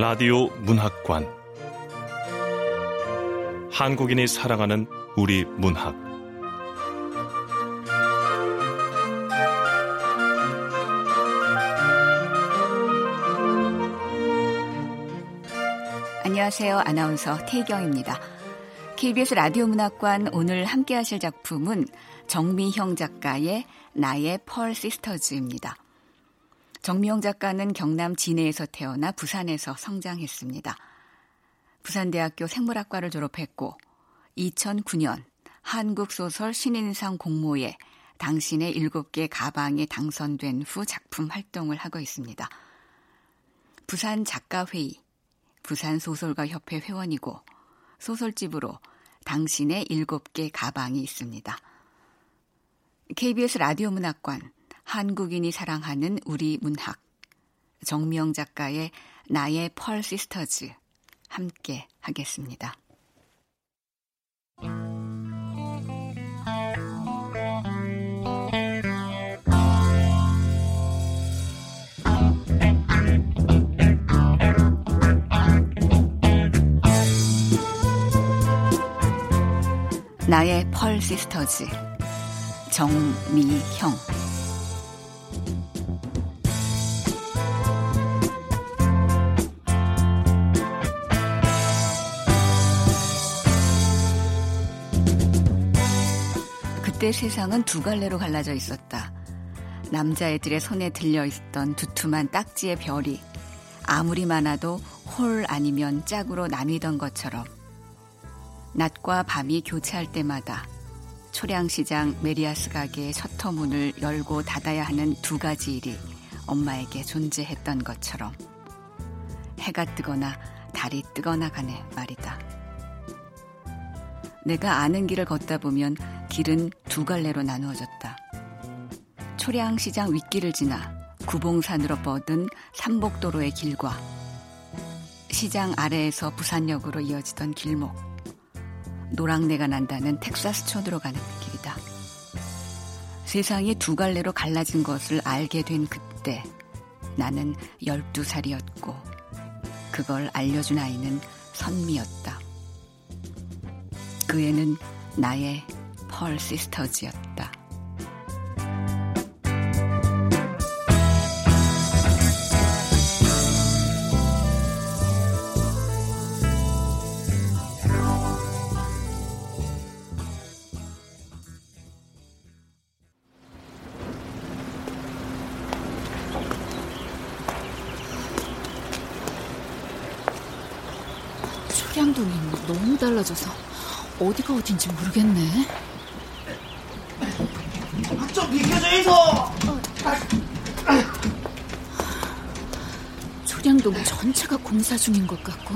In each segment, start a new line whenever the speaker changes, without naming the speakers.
라디오 문학관 한국인이 사랑하는 우리 문학
안녕하세요. 아나운서 태경입니다. KBS 라디오 문학관 오늘 함께 하실 작품은 정미형 작가의 나의 펄 시스터즈입니다. 정미영 작가는 경남 진해에서 태어나 부산에서 성장했습니다. 부산대학교 생물학과를 졸업했고 2009년 한국소설 신인상 공모에 당신의 7개 가방에 당선된 후 작품 활동을 하고 있습니다. 부산 작가회의, 부산 소설가 협회 회원이고 소설집으로 당신의 7개 가방이 있습니다. KBS 라디오 문학관 한국인이 사랑하는 우리 문학 정미영 작가의 나의 펄 시스터즈 함께 하겠습니다. 나의 펄 시스터즈 정미형 그때 세상은 두 갈래로 갈라져 있었다. 남자애들의 손에 들려 있던 두툼한 딱지의 별이 아무리 많아도 홀 아니면 짝으로 나뉘던 것처럼 낮과 밤이 교차할 때마다 초량시장 메리아스 가게의 셔터 문을 열고 닫아야 하는 두 가지 일이 엄마에게 존재했던 것처럼 해가 뜨거나 달이 뜨거나 간에 말이다. 내가 아는 길을 걷다 보면 길은 두 갈래로 나누어졌다. 초량시장 윗길을 지나 구봉산으로 뻗은 삼복도로의 길과 시장 아래에서 부산역으로 이어지던 길목, 노랑내가 난다는 텍사스촌으로 가는 길이다. 세상이 두 갈래로 갈라진 것을 알게 된 그때 나는 12살이었고 그걸 알려준 아이는 선미였다. 그 애는 나의 펄 시스터즈였다.
초량동이 너무 달라져서 어디가 어딘지 모르겠네.
좀 비켜줘 있어.
초량동 전체가 공사 중인 것 같고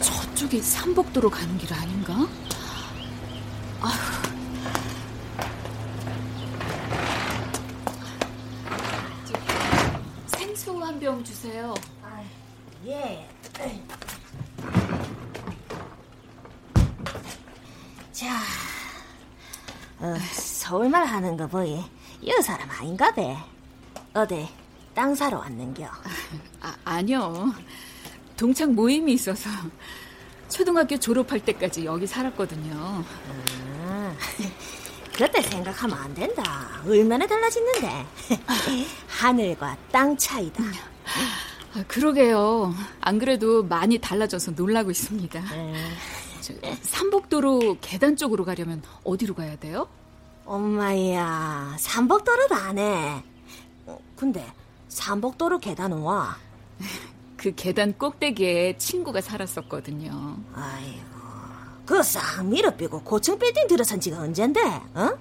저쪽이 삼복도로 가는 길 아닌가?
하는 거 보이. 이 사람 아닌가 배. 어디 땅 사러 왔는겨.
아, 아니요. 동창 모임이 있어서 초등학교 졸업할 때까지 여기 살았거든요.
아, 그때 생각하면 안 된다. 얼마나 달라졌는데. 하늘과 땅 차이다.
아, 그러게요. 안 그래도 많이 달라져서 놀라고 있습니다. 저, 삼복도로 계단 쪽으로 가려면 어디로 가야 돼요?
엄마야, 삼복도로도 안 해. 어, 근데 삼복도로 계단은 와.
그 계단 꼭대기에 친구가 살았었거든요.
아이고, 그싹 밀어삐고 고층 빌딩 들어선 지가 언젠데, 어?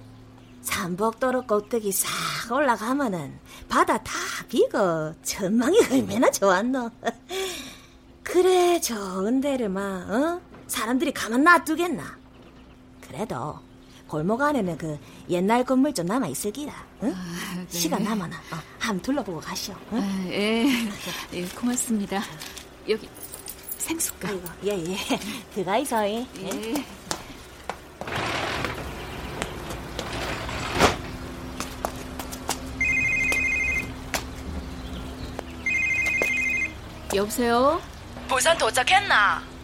삼복도로 꼭대기 싹 올라가면은 바다 다 비고 전망이 얼마나 좋았노. 그래 좋은 데를 막 어? 사람들이 가만 놔두겠나. 그래도 골목 안에는 그 옛날 건물 좀 남아 있을 기라. 응?
아, 네.
시간 남아나. 어, 한번 둘러보고 가시오. 응?
아, 예. 예, 고맙습니다. 여기 생수가.
아이고, 예, 예. 들어가 있어. 예.
예. 여보세요?
부산 도착했나?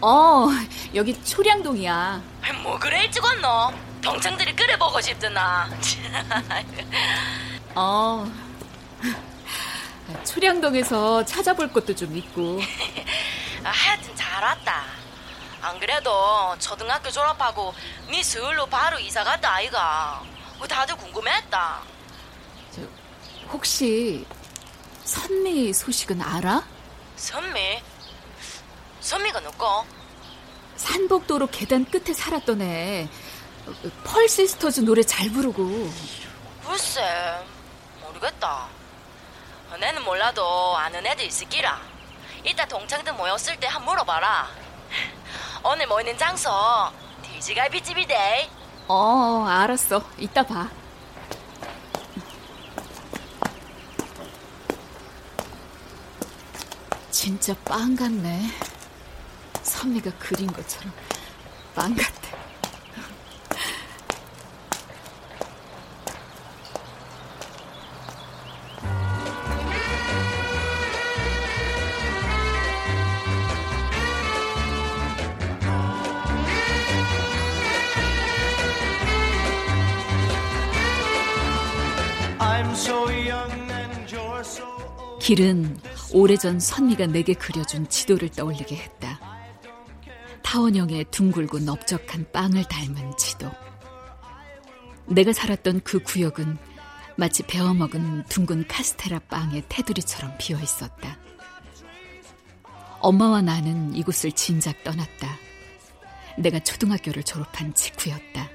어, 여기 초량동이야.
뭐 그래 일찍 왔노? 동창들이 그래 보고 싶드나.
어. 초량동에서 찾아볼 것도 좀 있고.
아, 하여튼 잘 왔다. 안 그래도 초등학교 졸업하고 니 서울로 바로 이사 갔다 아이가. 뭐 다들 궁금했다.
저, 혹시 선미 소식은 알아?
선미? 선미가 누구?
산복도로 계단 끝에 살았던 애. 펄 시스터즈 노래 잘 부르고.
글쎄, 모르겠다. 내는 몰라도 아는 애들 있을기라. 이따 동창들 모였을 때 한 물어봐라. 오늘 모이는 장소 돼지갈비집이대.
어, 알았어. 이따 봐. 진짜 빵 같네. 선미가 그린 것처럼 빵 같아. 길은 오래전 선미가 내게 그려준 지도를 떠올리게 했다. 타원형의 둥글고 넓적한 빵을 닮은 지도. 내가 살았던 그 구역은 마치 베어먹은 둥근 카스테라 빵의 테두리처럼 비어 있었다. 엄마와 나는 이곳을 진작 떠났다. 내가 초등학교를 졸업한 직후였다.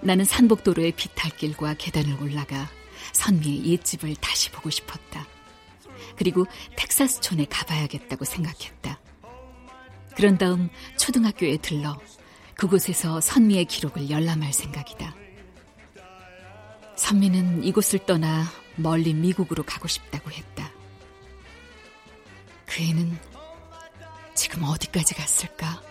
나는 산복도로의 비탈길과 계단을 올라가 선미의 옛집을 다시 보고 싶었다. 그리고 텍사스촌에 가봐야겠다고 생각했다. 그런 다음 초등학교에 들러 그곳에서 선미의 기록을 열람할 생각이다. 선미는 이곳을 떠나 멀리 미국으로 가고 싶다고 했다. 그 애는 지금 어디까지 갔을까?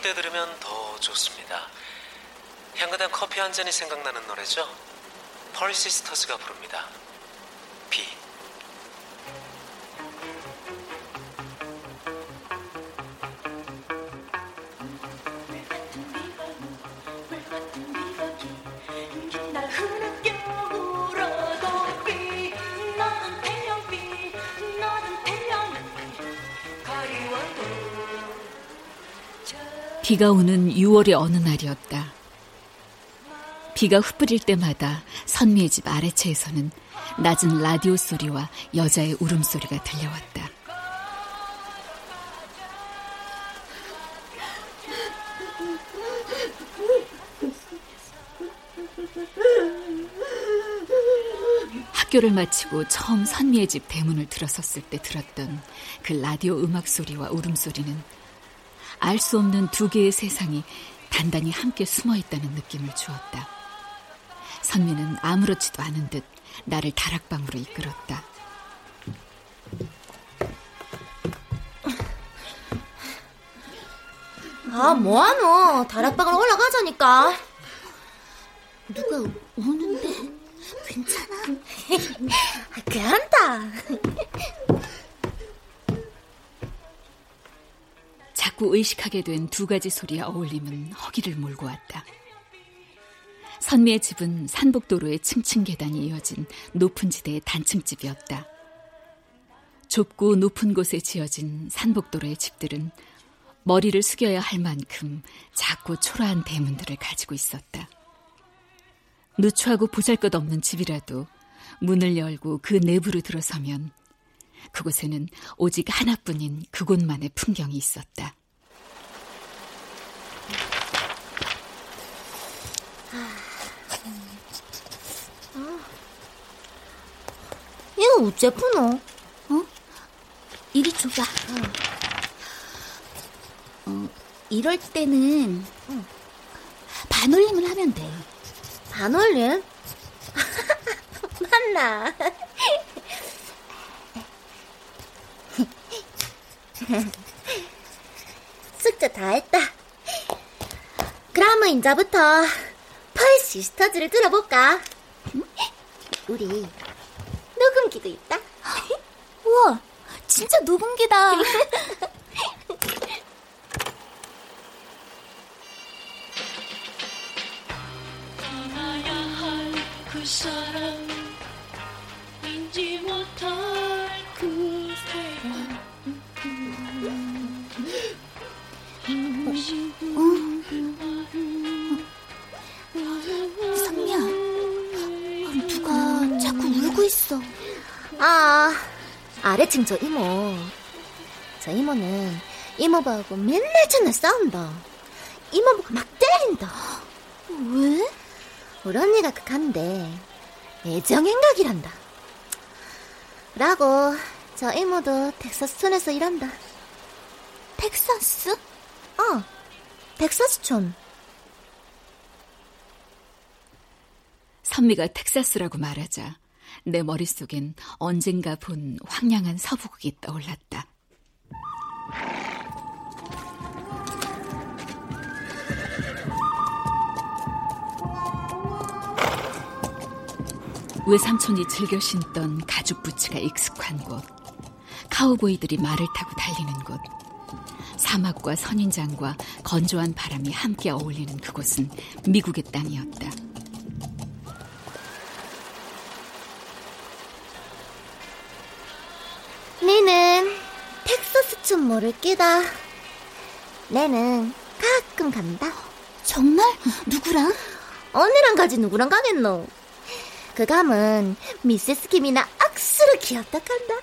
때 들으면 더 좋습니다. 향긋한 커피 한 잔이 생각나는 노래죠? 펄 시스터즈가 부릅니다. 비.
비가 오는 6월의 어느 날이었다. 비가 흩뿌릴 때마다 선미의 집 아래채에서는 낮은 라디오 소리와 여자의 울음소리가 들려왔다. 학교를 마치고 처음 선미의 집 대문을 들어섰을 때 들었던 그 라디오 음악 소리와 울음소리는 알 수 없는 두 개의 세상이 단단히 함께 숨어 있다는 느낌을 주었다. 선미는 아무렇지도 않은 듯 나를 다락방으로 이끌었다.
아, 뭐하노? 다락방으로 올라가자니까.
누가 오는데? 괜찮아?
그런다.
자꾸 의식하게 된 두 가지 소리의 어울림은 허기를 몰고 왔다. 선미의 집은 산복도로의 층층 계단이 이어진 높은 지대의 단층집이었다. 좁고 높은 곳에 지어진 산복도로의 집들은 머리를 숙여야 할 만큼 작고 초라한 대문들을 가지고 있었다. 누추하고 보잘것없는 집이라도 문을 열고 그 내부로 들어서면 그곳에는 오직 하나뿐인 그곳만의 풍경이 있었다.
푸노?
어? 이리 줘봐. 어, 이럴 때는 응. 반올림을 하면 돼.
반올림? 맞나? 숙제 다 했다. 그러면 이제부터 펄 시스터즈를 들어볼까? 우리 녹음기도 있다.
우와, 진짜 녹음기다.
그그
있어.
아, 아래층 저 이모. 저 이모는 이모하고 맨날 전날 싸운다. 이모 보고 막 때린다.
왜?
우리 언니가 극한데 애정행각이란다. 라고 저 이모도 텍사스촌에서 일한다.
텍사스?
어, 텍사스촌.
선미가 텍사스라고 말하자 내 머릿속엔 언젠가 본 황량한 서부극이 떠올랐다. 외삼촌이 즐겨 신던 가죽 부츠가 익숙한 곳, 카우보이들이 말을 타고 달리는 곳, 사막과 선인장과 건조한 바람이 함께 어울리는 그곳은 미국의 땅이었다.
니는 텍사스촌 모를 끼다. 내는 가끔 간다.
정말? 누구랑?
언니랑 가지 누구랑 가겠노? 그 감은 미세스 킴이나 악수로 귀엽다 한다.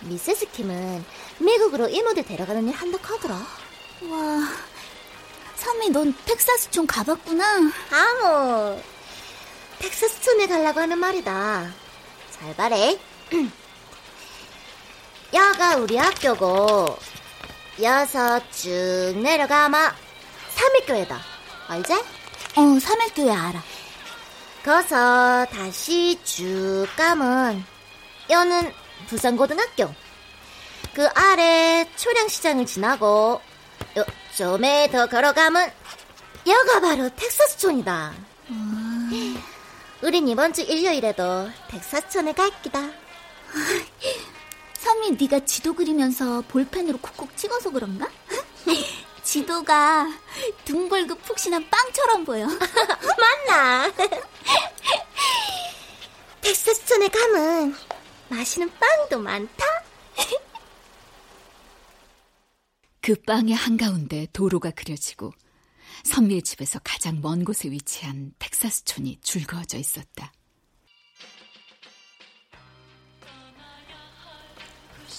미세스 킴은 미국으로 이모들 데려가는 일 한다 하더라.
와, 선미 넌 텍사스촌 가봤구나.
아모, 텍사스 촌에 가려고 하는 말이다. 잘 봐래. 여가 우리 학교고 여서 쭉 내려가마 삼일교회다. 알지?
어, 삼일교회 알아.
거서 다시 쭉 가면 여는 부산고등학교. 그 아래 초량시장을 지나고 요 좀에 더 걸어가면 여가 바로 텍사스촌이다. 우린 이번 주 일요일에도 텍사스촌에 갈 기다.
선미 네가 지도 그리면서 볼펜으로 콕콕 찍어서 그런가? 지도가 둥글고 푹신한 빵처럼 보여.
맞나? 텍사스촌에 가면 맛있는 빵도 많다.
그 빵의 한가운데 도로가 그려지고 선미의 집에서 가장 먼 곳에 위치한 텍사스촌이 줄 그어져 있었다.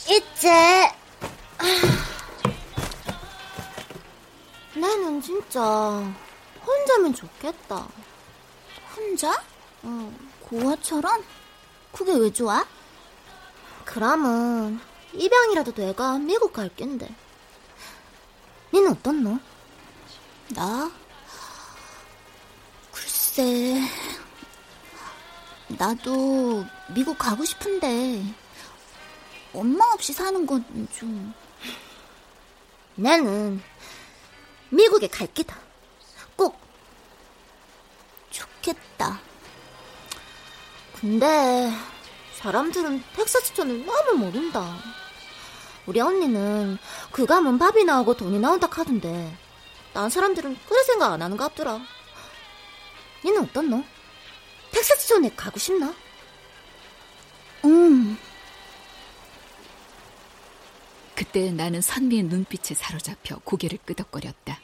이제 나는 진짜 혼자면 좋겠다.
혼자?
응.
고아처럼? 그게 왜 좋아?
그러면 입양이라도 돼가 미국 갈 낀데. 니는 어떻노?
나? 글쎄, 나도 미국 가고 싶은데 엄마 없이 사는 건 좀...
나는 미국에 갈 기다. 꼭.
좋겠다.
근데 사람들은 텍사스촌을 너무 모른다. 우리 언니는 그 가면 밥이 나오고 돈이 나온다 카던데 난 사람들은 그래 생각 안 하는 것 같더라. 니는 어떻노? 텍사스촌에 가고 싶나?
응. 그때 나는 선미의 눈빛에 사로잡혀 고개를 끄덕거렸다.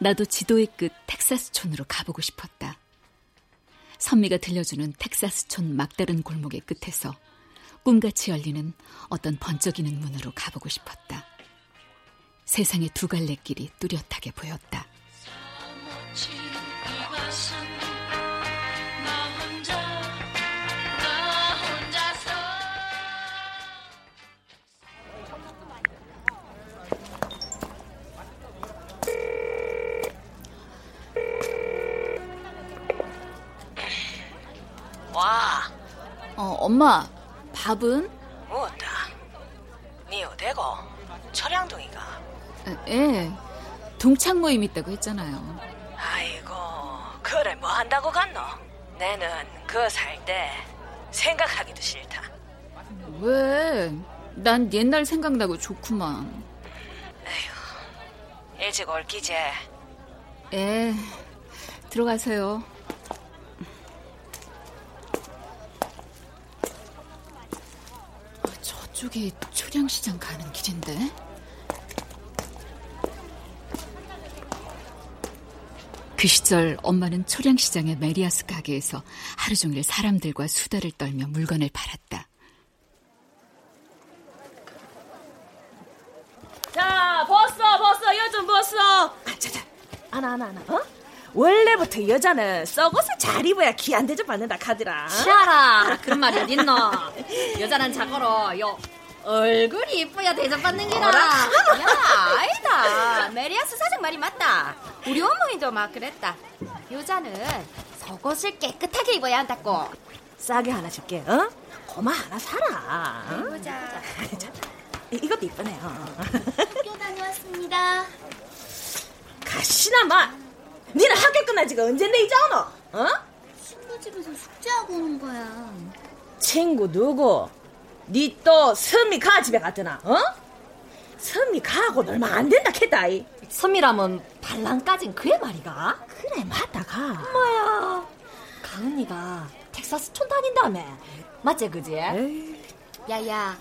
나도 지도의 끝 텍사스촌으로 가보고 싶었다. 선미가 들려주는 텍사스촌 막다른 골목의 끝에서 꿈같이 열리는 어떤 번쩍이는 문으로 가보고 싶었다. 세상의 두 갈래 길이 뚜렷하게 보였다. 어, 엄마, 밥은?
뭐다? 니 어디고? 철양동이가.
예, 동창 모임 있다고 했잖아요.
아이고, 그래 뭐 한다고 갔노? 내는 그 살 때 생각하기도 싫다.
왜? 난 옛날 생각나고 좋구만.
일찍 올 기제.
예, 들어가세요. 아, 저쪽이 초량시장 가는 길인데? 그 시절 엄마는 초량시장의 메리아스 가게에서 하루 종일 사람들과 수다를 떨며 물건을 팔았다.
자, 벗어, 벗어, 요즘 벗어. 아, 자자. 하나, 하나, 하나. 어? 원래부터 여자는 썩옷을 잘 입어야 귀한 대접 받는다 카드라.
치아라 그런 말이 어딨노 여자는 자고로 요 얼굴이 이뻐야 대접받는 기라 야 아니다 메리아스 사장 말이 맞다 우리 어머니도 막 그랬다 여자는 속옷을 깨끗하게 입어야 한다고
싸게 하나 줄게, 어? 고마 하나 사라. 어?
보자
이것도 이쁘네요.
학교 다녀왔습니다.
가시나 마. 니는 학교 끝난 지가 언젠데 이제 오노? 어?
친구 집에서 숙제하고 오는 거야.
친구 누구? 니또 선미 가 집에 갔더나? 어? 선미 가고 얼마 안 된다 했다 이.
섬이라면 반란까진 그의 말이가
그래 맞다 가.
엄마야 가은이가 텍사스 촌 다닌다며 맞지 그지?
에이,
야야,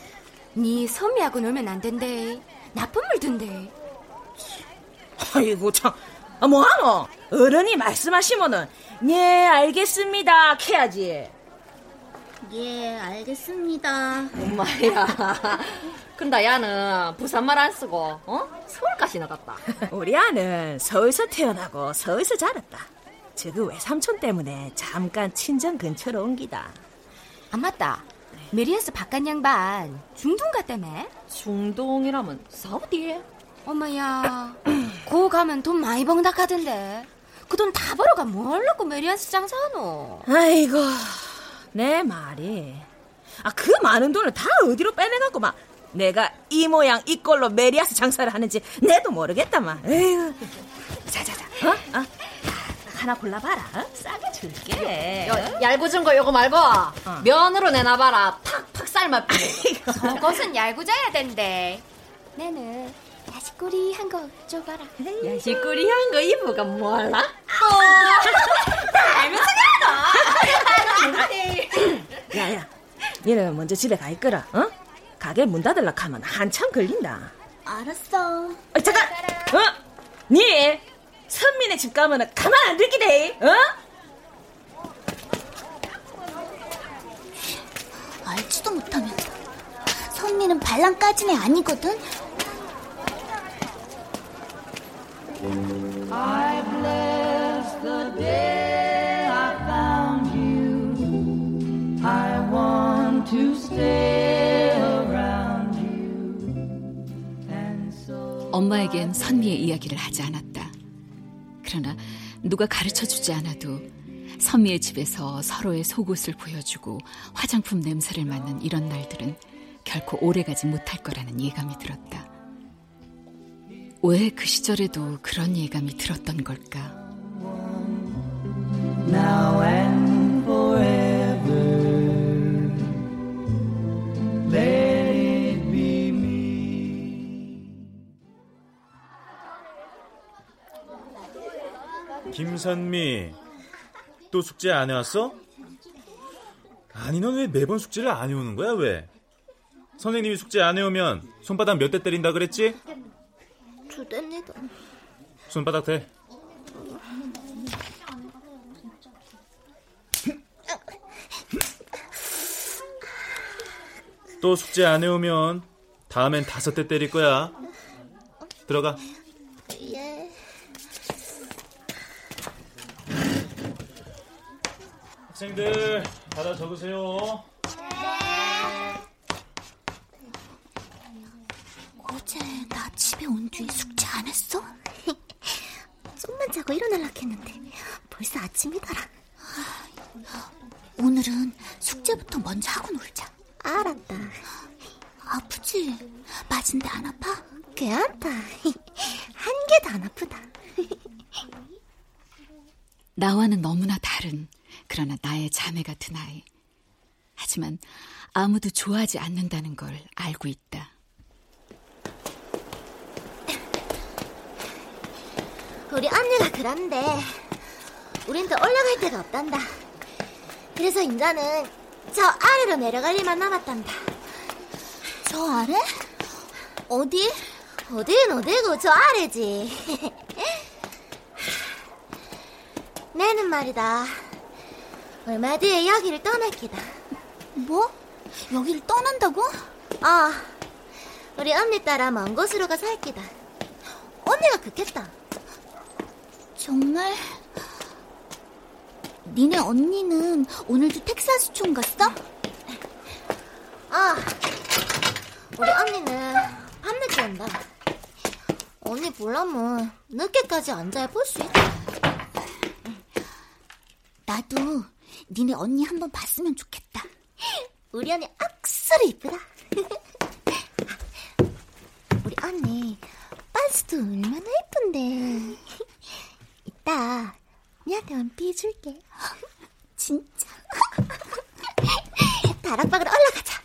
네 선미하고 놀면 안 된대. 나쁜 물 든대.
아이고 참. 아, 뭐하노? 어른이 말씀하시면은 네 알겠습니다 해야지.
예, 알겠습니다.
엄마야 근데 야는 부산말 안 쓰고 어? 서울까지 나갔다
우리 아는 서울서 태어나고 서울서 자랐다. 저그 외삼촌 때문에 잠깐 친정 근처로 옮기다.
아, 맞다. 메리아스 바깥 양반 중동 갔다며?
중동이라면 사우디
어머야, 고 가면 돈 많이 번다 카던데. 그 돈 다 벌어가 뭘 넣고 메리아스 장사하노?
아이고 내 말이 아 그 많은 돈을 다 어디로 빼내갖고 막 내가 이 모양 이 꼴로 메리아스 장사를 하는지 내도 모르겠다만 에휴 자자자 어? 어? 하나 골라봐라 어? 싸게 줄게
야, 얇아진 거 요거 말고 면으로 내놔봐라 팍팍 삶아
저것은 얄궂어야 된대. 내는 야식거리한 거 줘봐라.
야식거리한 거 이브가 몰라?
야야 얘는 먼저 집에 가 있거라 어? 가게 문 닫으려 하면 한참 걸린다
알았어.
어, 잠깐 어? 니 선민의 집 가면은 가만 안 들기대 어?
알지도 못하면서. 선미는 반란까지는 아니거든.
엄마에겐 선미의 이야기를 하지 않았다. 그러나 누가 가르쳐 주지 않아도 선미의 집에서 서로의 속옷을 보여주고 화장품 냄새를 맡는 이런 날들은 결코 오래가지 못할 거라는 예감이 들었다. 왜 그 시절에도 그런 예감이 들었던 걸까?
Now and forever. Let it be me.
김선미, 또 숙제 안 해왔어? 아니, 넌 왜 매번 숙제를 안 해오는 거야, 왜? 선생님이 숙제 안 해오면 손바닥 몇 대 때린다 그랬지?
두 대입니다.
손바닥 대. 또 숙제 안 해오면 다음엔 다섯 대 때릴 거야. 들어가.
예.
학생들, 받아 적으세요.
어제 나 집에 온 뒤에 숙제 안 했어? 좀만 자고 일어날라 했는데 벌써 아침이더라. 오늘은 숙제부터 먼저 하고 놀자. 알았다. 아프지? 맞은데 안 아파? 괜찮다. 한 개도 안 아프다.
나와는 너무나 다른 그러나 나의 자매 같은 아이. 하지만 아무도 좋아하지 않는다는 걸 알고 있다.
우리 언니가 그런데 우린 더 올라갈 데가 없단다. 그래서 인자는 저 아래로 내려갈 일만 남았단다. 저 아래? 어디? 어디는 어디고 저 아래지. 내는 말이다. 얼마 뒤에 여기를 떠날 기다. 뭐? 여기를 떠난다고? 아, 우리 언니 따라 먼 곳으로 가살 기다. 언니가 그겠다. 정말? 니네 언니는 오늘도 텍사스촌 갔어? 아, 우리 언니는 밤늦게 온다. 언니 보려면 늦게까지 앉아야 볼수 있다. 나도 니네 언니 한번 봤으면 좋겠다. 우리 언니 악수로 이쁘다. 우리 언니 빤스도 얼마나 예쁜데. 이따 니한테만 삐줄게. 진짜. 다락방으로 올라가자.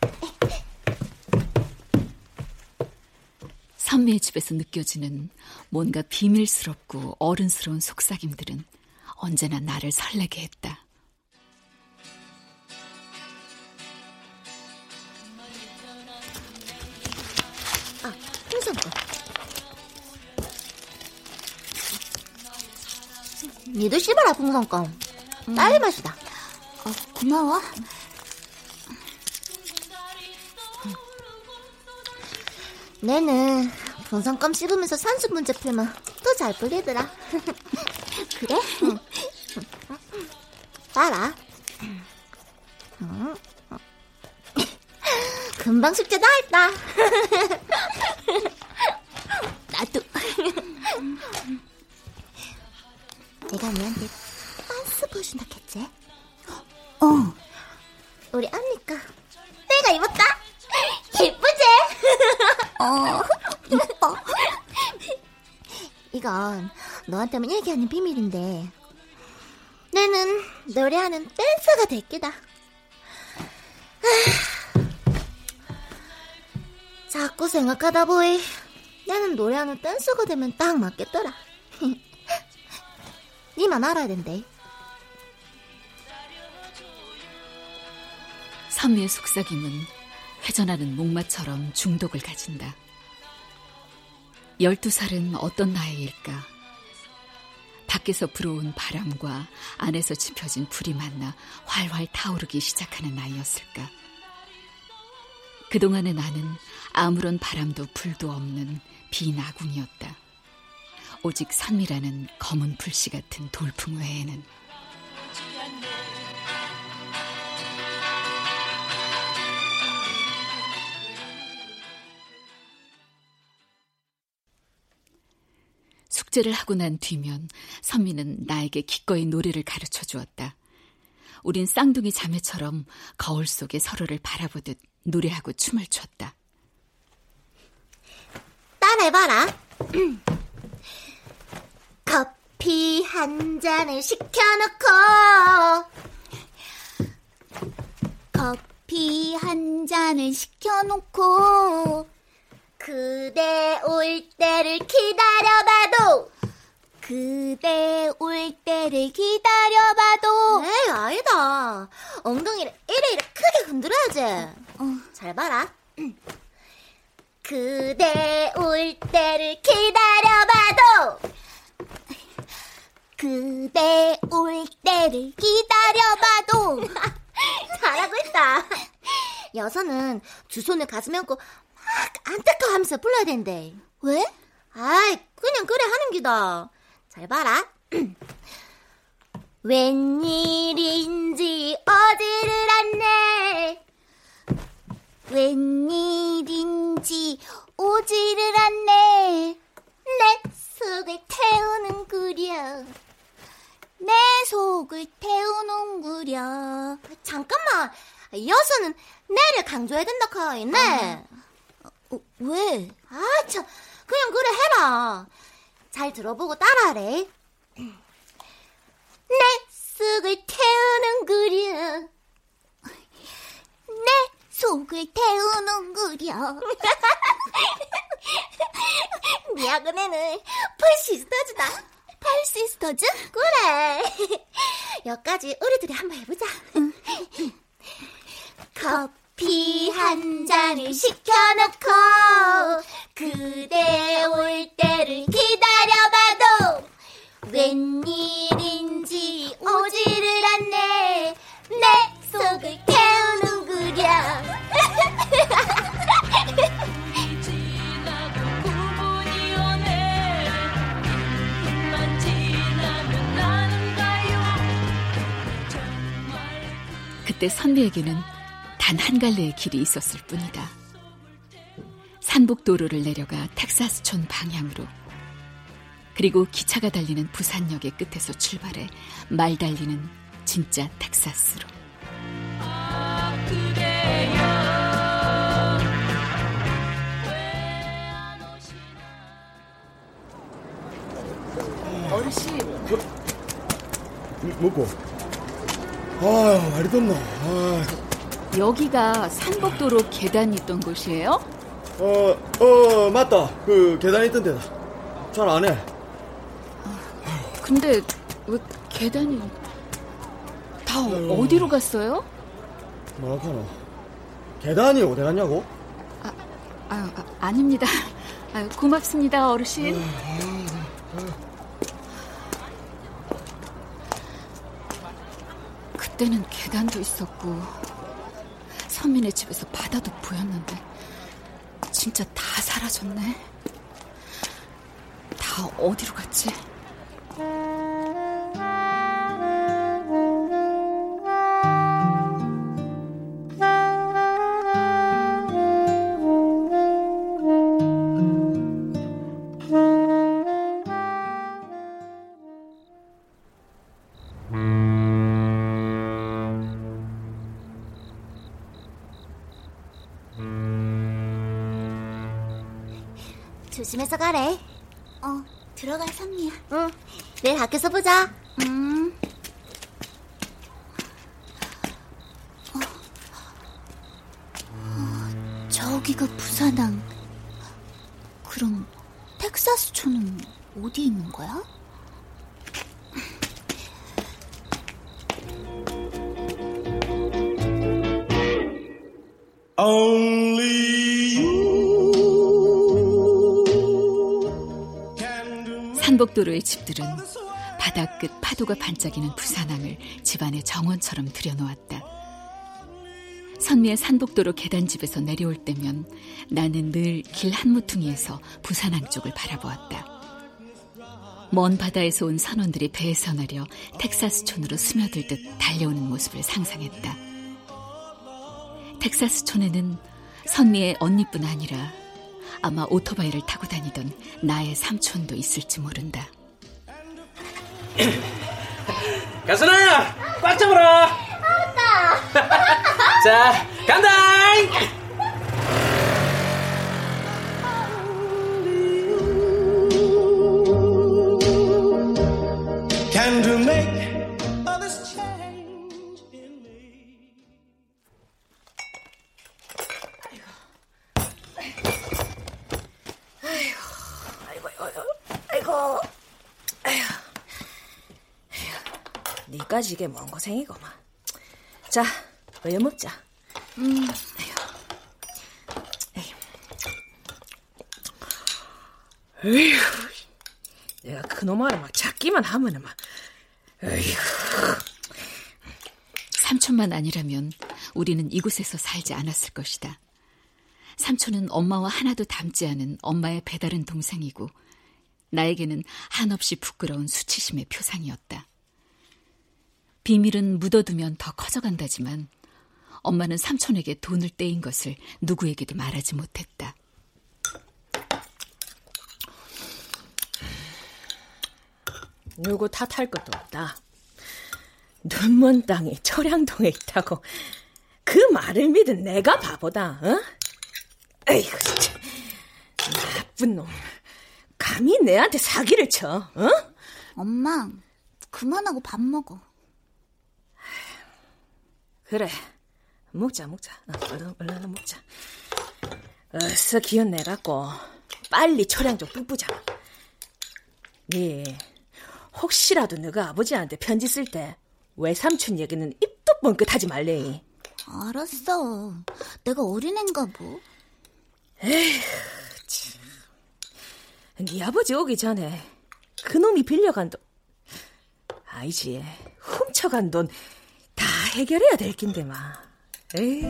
선미의 집에서 느껴지는 뭔가 비밀스럽고 어른스러운 속삭임들은 언제나 나를 설레게 했다.
니도 씹어라, 풍선껌. 딸기 맛이다. 어, 고마워. 내는 풍선껌 씹으면서 산수 문제 풀면 또 잘 풀리더라. 그래? 응. 따라. 응. 금방 숙제 다 했다. 내가 니한테 빤스 보여준다 했지? 어. 우리 언니까 내가 입었다. 예쁘지? 어, 이뻐. 이건 너한테만 얘기하는 비밀인데 내는 노래하는 댄서가 될 게다. 자꾸 생각하다 보이 나는 노래하는 댄서가 되면 딱 맞겠더라. 니만 알아야 된대.
선미의 속삭임은 회전하는 목마처럼 중독을 가진다. 열두 살은 어떤 나이일까? 밖에서 불어온 바람과 안에서 지펴진 불이 만나 활활 타오르기 시작하는 나이였을까? 그동안의 나는 아무런 바람도 불도 없는 비나궁이었다. 오직 선미라는 검은 불씨 같은 돌풍 외에는 숙제를 하고 난 뒤면 선미는 나에게 기꺼이 노래를 가르쳐 주었다. 우린 쌍둥이 자매처럼 거울 속에 서로를 바라보듯 노래하고 춤을 췄다.
따라해봐라. 커피 한 잔을 시켜놓고 커피 한 잔을 시켜놓고 그대 올 때를 기다려봐도 그대 올 때를 기다려봐도 에이 아니다. 엉덩이를 이래 이래 크게 흔들어야지. 어, 잘 봐라. 그대 올 때를 기다려봐도 그대 올 때를 기다려봐도. 잘하고 있다. 여서는 두 손을 가슴에 얹고 막 안타까워하면서 불러야 된대. 왜? 아이 그냥 그래 하는 기다. 잘 봐라. 웬일인지 어디를 않네. 웬일인지 오지를 않네. 내 속을 태우는구려 내 속을 태우는구려 잠깐만 여서는 내를 강조해야 된다 카이네 어, 왜? 아 참 그냥 그래 해라. 잘 들어보고 따라하래. 내 쑥을 태우는 그려. 내 속을 태우는 그려. 미야근에는 펄시스터즈다. 펄시스터즈? 그래. 여기까지 우리 들이 한번 해보자. 커피 한 잔을 시켜놓고 그대 올 때를 기다려봐도 웬일인지 오지를 않네 내 속을 태우는구려
그때 선비에게는 단 한 갈래의 길이 있었을 뿐이다. 산복도로를 내려가 텍사스촌 방향으로 그리고 기차가 달리는 부산역의 끝에서 출발해 말 달리는 진짜 텍사스로.
어르신.
먹고. 아유, 말이. 아.
여기가 산복도로 계단이 있던 곳이에요?
어, 어, 맞다. 그 계단 있던 데다. 잘 안 해.
근데 왜 계단이 다 어디로 갔어요?
뭐라카노? 계단이 어디 갔냐고?
아, 아, 아 닙니다 아, 고맙습니다, 어르신. 그때는 계단도 있었고 선민의 집에서 바다도 보였는데 진짜 다 사라졌네. 다 어디로 갔지?
조심해서 가래. 어, 들어가, 선미야. 응, 내일 학교에서 보자. 음. 어, 저기가 부산항. 그럼 텍사스촌은 어디 있는 거야? 산복도로의 집들은 바다 끝 파도가 반짝이는 부산항을 집안의 정원처럼 들여놓았다. 선미의 산복도로 계단집에서 내려올 때면 나는 늘 길 한무퉁이에서 부산항 쪽을 바라보았다. 먼 바다에서 온 선원들이 배에서 내려 텍사스촌으로 스며들듯 달려오는 모습을 상상했다. 텍사스촌에는 선미의 언니뿐 아니라 아마 오토바이를 타고 다니던 나의 삼촌도 있을지 모른다.
가순아야, 꽉 잡아라.
알았다.
자, 간다.
지 이게 뭔 고생이고만. 자, 어여 먹자.
음.
에휴, 내가 그놈아를 막 잡기만 하면은 막, 에휴.
삼촌만 아니라면 우리는 이곳에서 살지 않았을 것이다. 삼촌은 엄마와 하나도 닮지 않은 엄마의 배다른 동생이고 나에게는 한없이 부끄러운 수치심의 표상이었다. 비밀은 묻어두면 더 커져간다지만 엄마는 삼촌에게 돈을 떼인 것을 누구에게도 말하지 못했다.
누구 탓할 것도 없다. 눈먼 땅이 철양동에 있다고 그 말을 믿은 내가 바보다. 어? 에이구 진짜 나쁜 놈. 감히 내한테 사기를 쳐, 어?
엄마, 그만하고 밥 먹어.
그래, 먹자, 먹자. 어, 얼른, 얼른 먹자. 어서 기운 내갖고 빨리 초량 좀 뿜뿌자. 네, 혹시라도 너가 아버지한테 편지 쓸 때 외삼촌 얘기는 입도 뻥끗하지 말래.
알았어. 내가 어린애인가 뭐.
에휴, 참. 네 아버지 오기 전에 그놈이 빌려간 돈, 아이지, 훔쳐간 돈다 해결해야 될 낀데 마. 에이.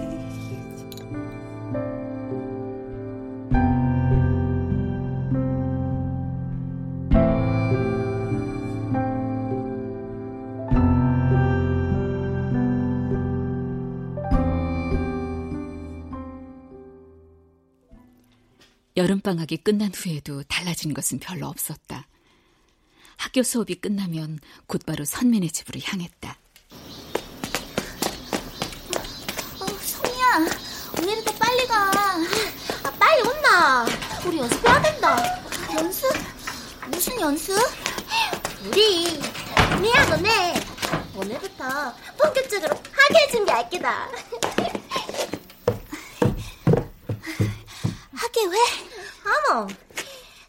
여름방학이 끝난 후에도 달라진 것은 별로 없었다. 학교 수업이 끝나면 곧바로 선민의 집으로 향했다.
어, 성이야, 가. 아, 빨리 온나. 우리 연습해야 된다. 연습? 무슨 연습? 우리 미야 너네 오늘부터 본격적으로 학예 준비할 게다. 학예회? 어머,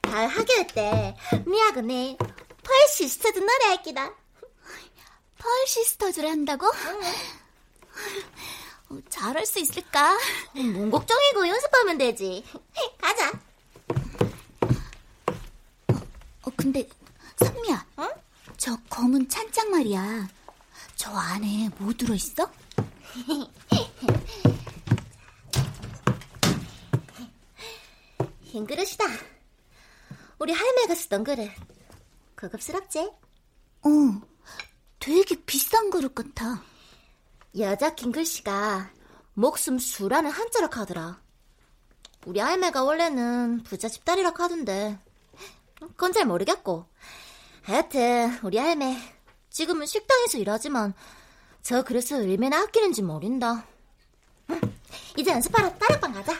다음 학예회 때 미야가 내 펄 시스터즈 노래 할 게다. 펄 시스터즈를 한다고? 어, 잘할 수 있을까? 뭔 걱정이고 연습하면 되지. 가자. 어, 근데 선미야, 어? 저 검은 찬장 말이야. 저 안에 뭐 들어 있어? 흰 그릇이다. 우리 할매가 쓰던 그릇. 고급스럽지? 어, 되게 비싼 그릇 같아. 여자 김글씨가 목숨 수라는 한자로 하더라. 우리 할매가 원래는 부자 집딸이라 하던데 그건 잘 모르겠고 하여튼 우리 할매 지금은 식당에서 일하지만 저 그래서 얼마나 아끼는지 모른다. 이제 연습하러 다락방 가자.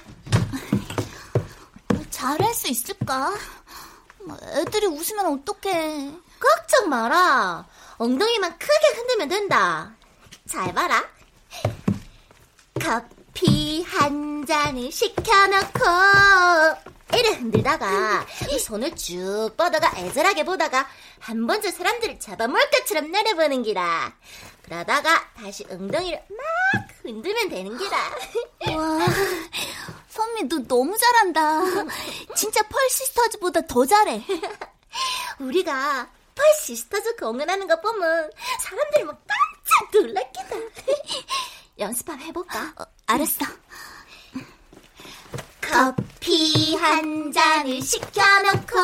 잘할 수 있을까? 애들이 웃으면 어떡해. 걱정 마라. 엉덩이만 크게 흔들면 된다. 잘 봐라. 커피 한 잔을 시켜놓고 이래 흔들다가 손을 쭉 뻗어가 애절하게 보다가 한번저 사람들을 잡아먹을 것처럼 노려보는 기라. 그러다가 다시 엉덩이를 막 흔들면 되는 기라. 와, 선미 너 너무 잘한다. 진짜 펄시스터즈보다 더 잘해. 우리가 펄시스터즈 공연하는 거 보면 사람들이 막 깜짝 놀랄기다. 연습 한번 해볼까? 어, 알았어. 커피 한 잔을 시켜놓고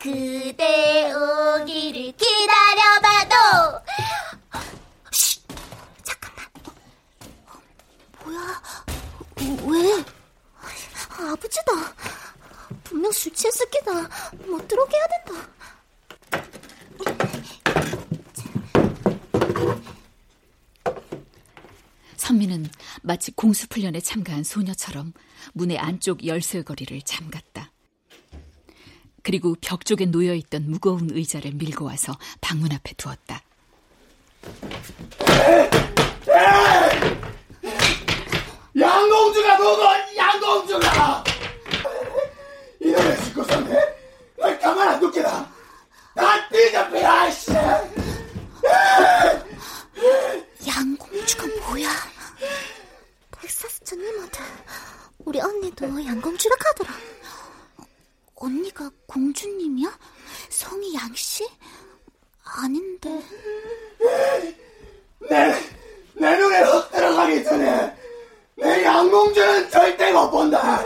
그대 오기를 기다려봐도 쉿! 잠깐만 뭐야 왜? 아버지다 분명 술 취했을 게다 못 들어오게 해야 된다
선미는 마치 공수훈련에 참가한 소녀처럼 문의 안쪽 열쇠거리를 잠갔다. 그리고 벽 쪽에 놓여있던 무거운 의자를 밀고 와서 방문 앞에 두었다.
양공주가 누구? 양공주가! 이놈의 짓고서네 널 가만 안 둘게다. 다 뒤잡히라, 씨!
양공주가 뭐야? 텍사스천님한테 우리 언니도 양공주라 하더라. 언니가 공주님이야? 성이 양씨? 아닌데.
내, 내 눈에 흙 들어가기 전에 내 양공주는 절대 못 본다.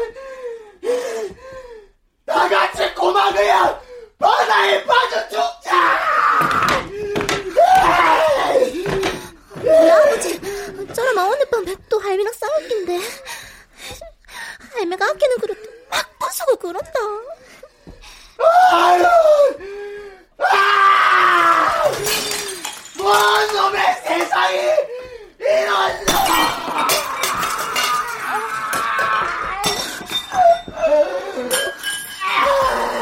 다 같이 고막이야 바다에 빠져 죽자!
우리 아버지, 저런 어느 밤 백도 할미랑 싸울 낀데 할매가 아끼는 그릇도 막 부수고 그런다.
아유! 아! 뭔 놈의 세상이 이런
진짜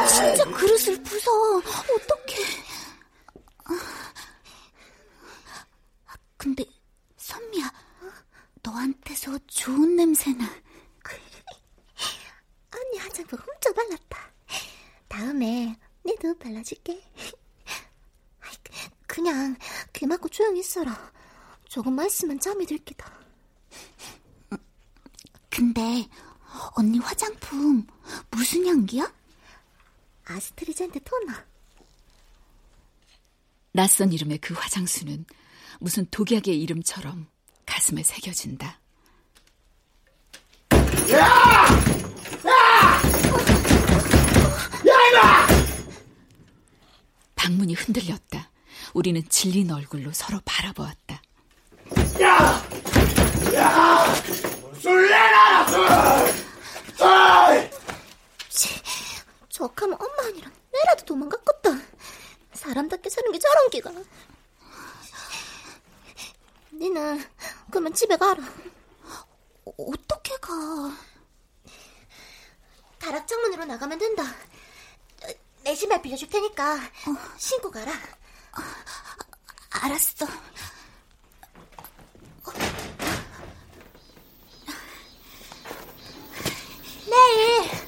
진짜 그릇을 부숴. 어떡해. 근데 선미야, 너한테서 좋은 냄새나.
언니 화장품 훔쳐 발랐다. 다음에 내도 발라줄게. 그냥 귀 막고 조용히 있어라. 조금만 있으면 잠이 들 기다.
근데 언니 화장품 무슨 향기야?
아스트리젠트 토너.
낯선 이름의 그 화장수는 무슨 독약의 이름처럼 가슴에 새겨진다.
야! 야! 야, 이마!
방문이 흔들렸다. 우리는 질린 얼굴로 서로 바라보았다.
야! 야! 술 내놔라, 술! 술!
치, 저하면 엄마 아니라 내라도 도망갔겠다. 사람답게 사는 게 저런 기가. 니는 그러면 집에 가라.
어떻게 가?
다락 창문으로 나가면 된다. 내 신발 빌려줄 테니까 신고 가라.
알았어.
내일 벌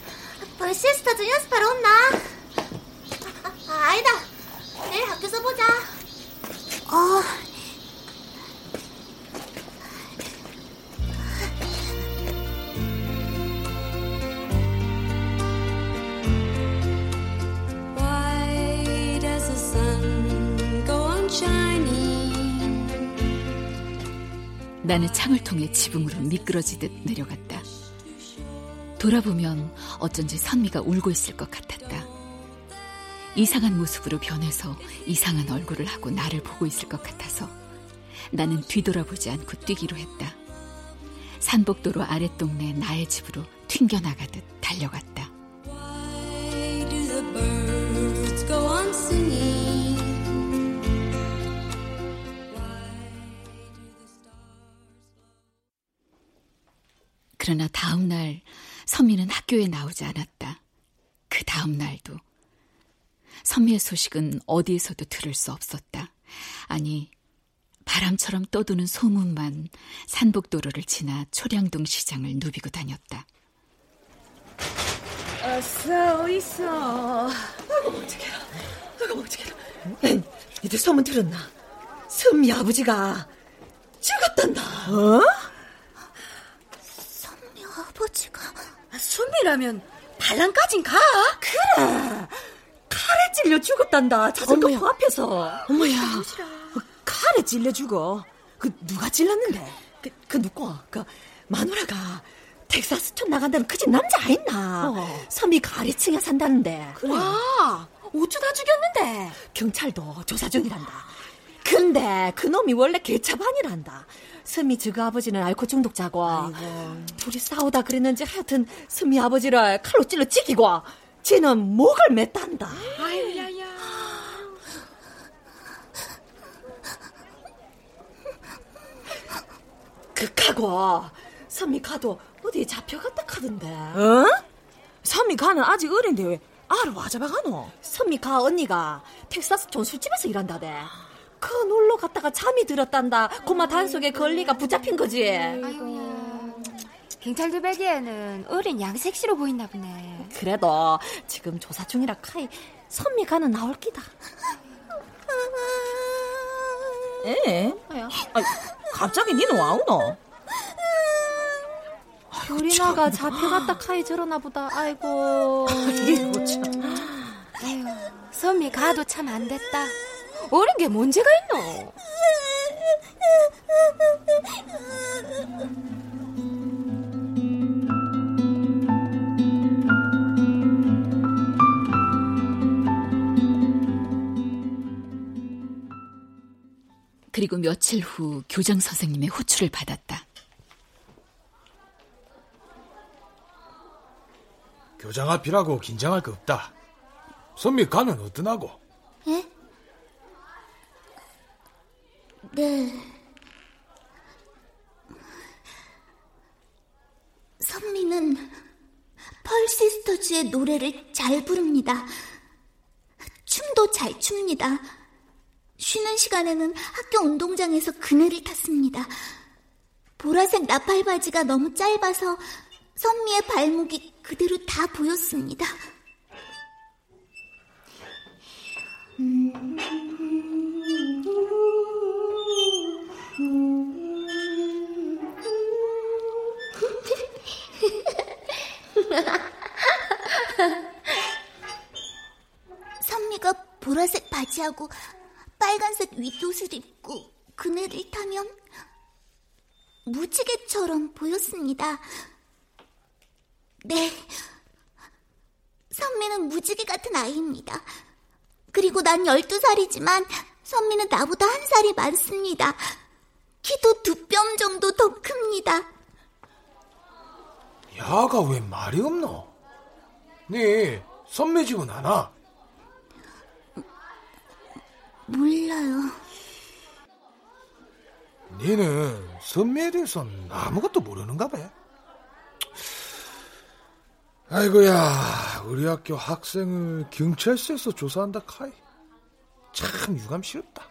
시스터즈 연습하러 온나? 아, 아, 아니다. 내일 학교에서 보자.
어.
Why does the sun go on shining?
나는 창을 통해 지붕으로 미끄러지듯 내려갔다. 돌아보면 어쩐지 선미가 울고 있을 것 같았다. 이상한 모습으로 변해서 이상한 얼굴을 하고 나를 보고 있을 것 같아서 나는 뒤돌아보지 않고 뛰기로 했다. 산복도로 아랫동네 나의 집으로 튕겨나가듯 달려갔다. 그러나 다음 날 선미는 학교에 나오지 않았다. 그 다음 날도 선미의 소식은 어디에서도 들을 수 없었다. 아니 바람처럼 떠도는 소문만 산복도로를 지나 초량동 시장을 누비고 다녔다.
어서 있어. 아이고 어떡해라. 아이고 어떡해라. 니들 소문 들었나? 선미 아버지가 죽었단다. 어?
선미 아버지가
선미라면 반란까진 가? 그래. 칼에 찔려 죽었단다. 자전거 터 앞에서. 어머야. 칼에 찔려 죽어. 그 누가 찔렀는데? 그, 그 누구? 그 마누라가 텍사스촌 나간다는 그 집 남자 아있나? 어. 섬이 가리층에 산다는데. 그래. 와, 어쩌다 죽였는데? 경찰도 조사 중이란다. 근데 그 놈이 원래 개차반이란다. 스미 저그 아버지는 알코올 중독자고 아이고. 둘이 싸우다 그랬는지 하여튼 스미 아버지를 칼로 찔러 죽이고 쟤는 목을 맸단다. 아유 야야. 극하고 선미 가도 어디에 잡혀갔다 카던데. 어? 선미 가는 아직 어린데 왜 아를 와 잡아가노? 선미 가 언니가 텍사스촌 술집에서 일한다대. 그 놀러 갔다가 잠이 들었단다. 고마 단속에 걸리가 붙잡힌 거지.
아이고야. 경찰들 보기에는 어린 양색시로 보이나 보네.
그래도 지금 조사 중이라 카이 선미 가는 나올 기다. 에? 아, 갑자기 니는 와우노? 요리나가 잡혀갔다 카이 저러나 보다. 아이고.
이거 참. 아유, 선미 가도 참 안 됐다. 어린 게 문제가 있노?
그리고 며칠 후 교장 선생님의 호출을 받았다.
교장 앞이라고 긴장할 거 없다. 선미 가는 어떠나고?
네. 선미는 펄시스터즈의 노래를 잘 부릅니다. 춤도 잘 춥니다. 쉬는 시간에는 학교 운동장에서 그네를 탔습니다. 보라색 나팔 바지가 너무 짧아서 선미의 발목이 그대로 다 보였습니다. 음... 선미가 보라색 바지하고 빨간색 윗옷을 입고 그네를 타면 무지개처럼 보였습니다. 네. 선미는 무지개 같은 아이입니다. 그리고 난 12살이지만 선미는 나보다 한 살이 많습니다. 키도 두 뼘 정도 더 큽니다.
야가 왜 말이 없노? 네 선미 집은 아나?
몰라요.
니는 선미에 대해서는 아무것도 모르는가 봐. 아이고야, 우리 학교 학생을 경찰서에서 조사한다 카이. 참 유감스럽다.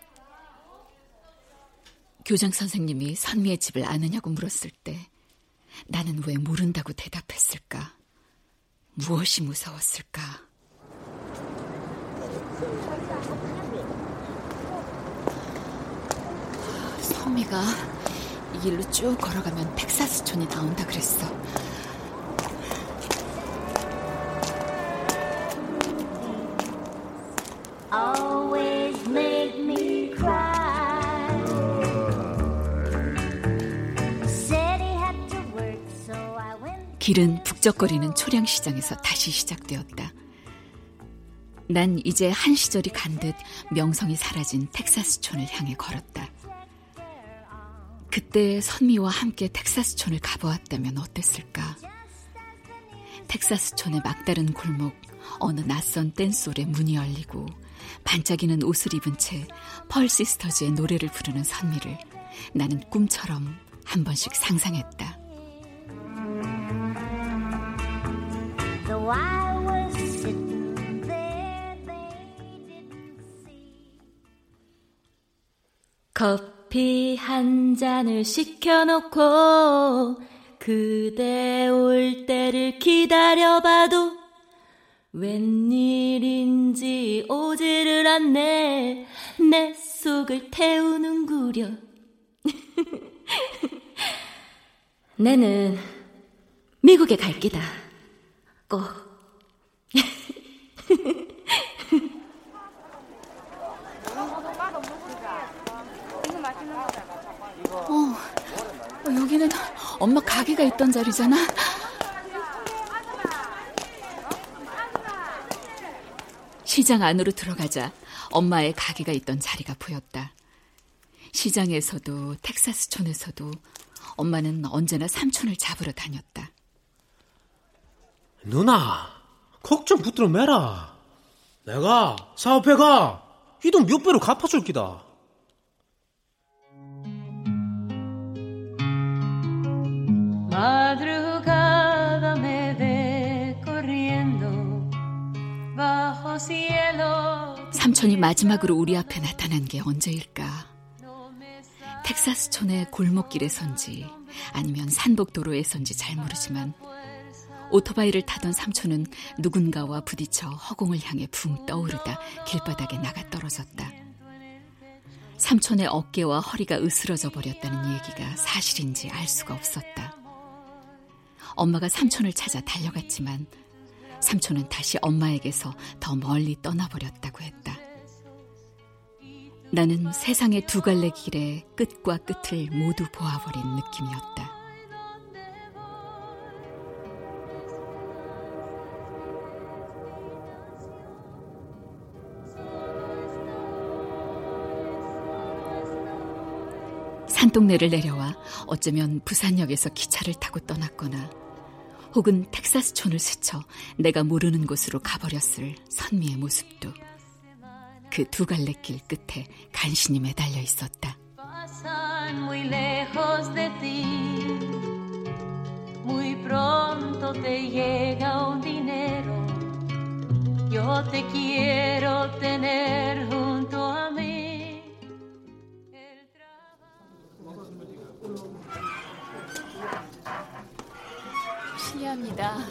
교장 선생님이 선미의 집을 아느냐고 물었을 때 나는 왜 모른다고 대답했을까? 무엇이 무서웠을까? 선미가 이 길로 쭉 걸어가면 텍사스촌이 나온다 그랬어. 길은 북적거리는 초량시장에서 다시 시작되었다. 난 이제 한 시절이 간 듯 명성이 사라진 텍사스촌을 향해 걸었다. 그때 선미와 함께 텍사스촌을 가보았다면 어땠을까? 텍사스촌의 막다른 골목, 어느 낯선 댄스홀에 문이 열리고 반짝이는 옷을 입은 채 펄 시스터즈의 노래를 부르는 선미를 나는 꿈처럼 한 번씩 상상했다.
커피 한 잔을 시켜놓고 그대 올 때를 기다려봐도 웬일인지 오지를 않네. 내 속을 태우는구려. 내는 미국에 갈 기다. 꼭
어, 여기는 엄마 가게가 있던 자리잖아. 시장 안으로 들어가자 엄마의 가게가 있던 자리가 보였다. 시장에서도 텍사스촌에서도 엄마는 언제나 삼촌을 잡으러 다녔다.
누나, 걱정 붙들어 매라. 내가 사업해가 이 돈 몇 배로 갚아줄 기다.
Madrugada me ve corriendo bajo cielo.
삼촌이 마지막으로 우리 앞에 나타난 게 언제일까? 텍사스촌의 골목길에 선지 아니면 산복도로에 선지 잘 모르지만 오토바이를 타던 삼촌은 누군가와 부딪혀 허공을 향해 붕 떠오르다 길바닥에 나가 떨어졌다. 삼촌의 어깨와 허리가 으스러져 버렸다는 얘기가 사실인지 알 수가 없었다. 엄마가 삼촌을 찾아 달려갔지만 삼촌은 다시 엄마에게서 더 멀리 떠나버렸다고 했다. 나는 세상의 두 갈래 길의 끝과 끝을 모두 보아버린 느낌이었다. 산동네를 내려와 어쩌면 부산역에서 기차를 타고 떠났거나 혹은 텍사스촌을 스쳐 내가 모르는 곳으로 가버렸을 선미의 모습도 그 두 갈래 길 끝에 간신히 매달려 있었다. 실례합니다.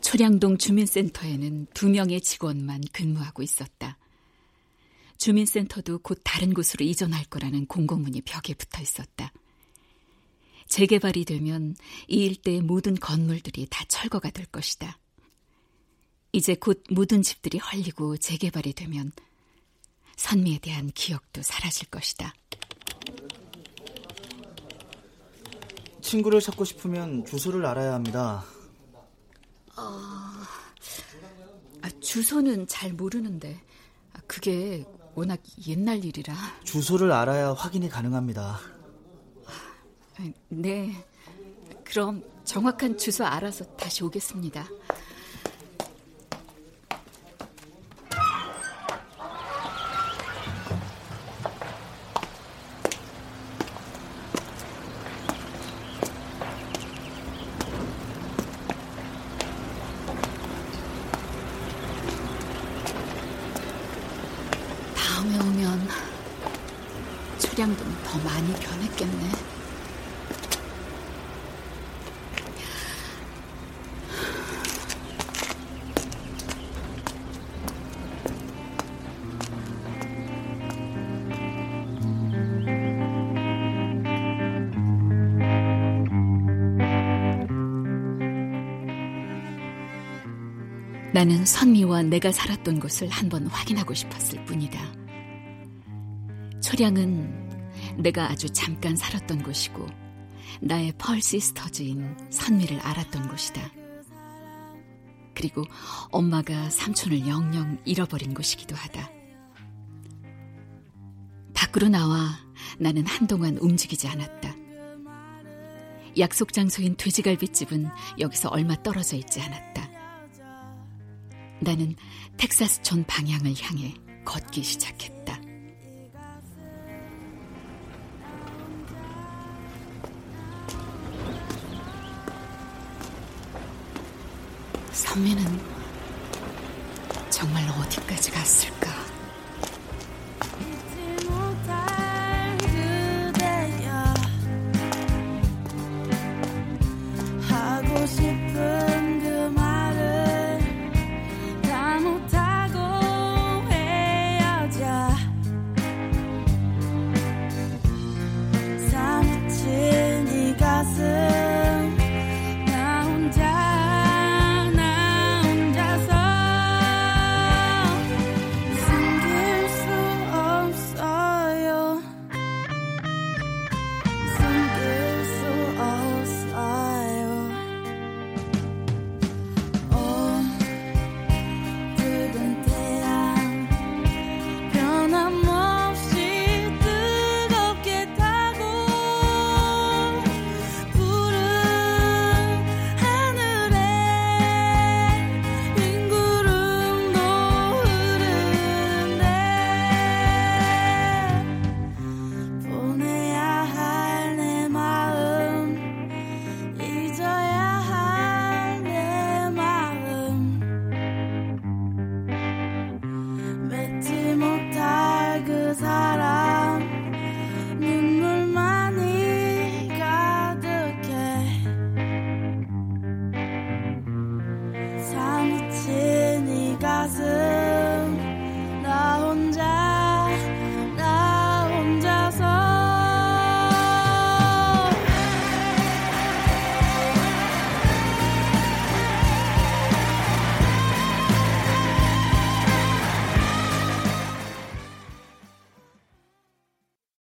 초량동 주민센터에는 두 명의 직원만 근무하고 있었다. 주민센터도 곧 다른 곳으로 이전할 거라는 공고문이 벽에 붙어 있었다. 재개발이 되면 이 일대의 모든 건물들이 다 철거가 될 것이다. 이제 곧 모든 집들이 헐리고 재개발이 되면 선미에 대한 기억도 사라질 것이다.
친구를 찾고 싶으면 주소를 알아야 합니다.
어, 아, 주소는 잘 모르는데 아, 그게 워낙 옛날 일이라.
주소를 알아야 확인이 가능합니다.
아, 네. 그럼 정확한 주소 알아서 다시 오겠습니다. 다음에 오면 초량동 더 많이 변했겠네. 나는 선미와 내가 살았던 곳을 한번 확인하고 싶었을 뿐이다. 초량은 내가 아주 잠깐 살았던 곳이고 나의 펄 시스터즈인 선미를 알았던 곳이다. 그리고 엄마가 삼촌을 영영 잃어버린 곳이기도 하다. 밖으로 나와 나는 한동안 움직이지 않았다. 약속 장소인 돼지갈비집은 여기서 얼마 떨어져 있지 않았다. 나는 텍사스촌 방향을 향해 걷기 시작했다. 선미는 정말 어디까지 갔을까?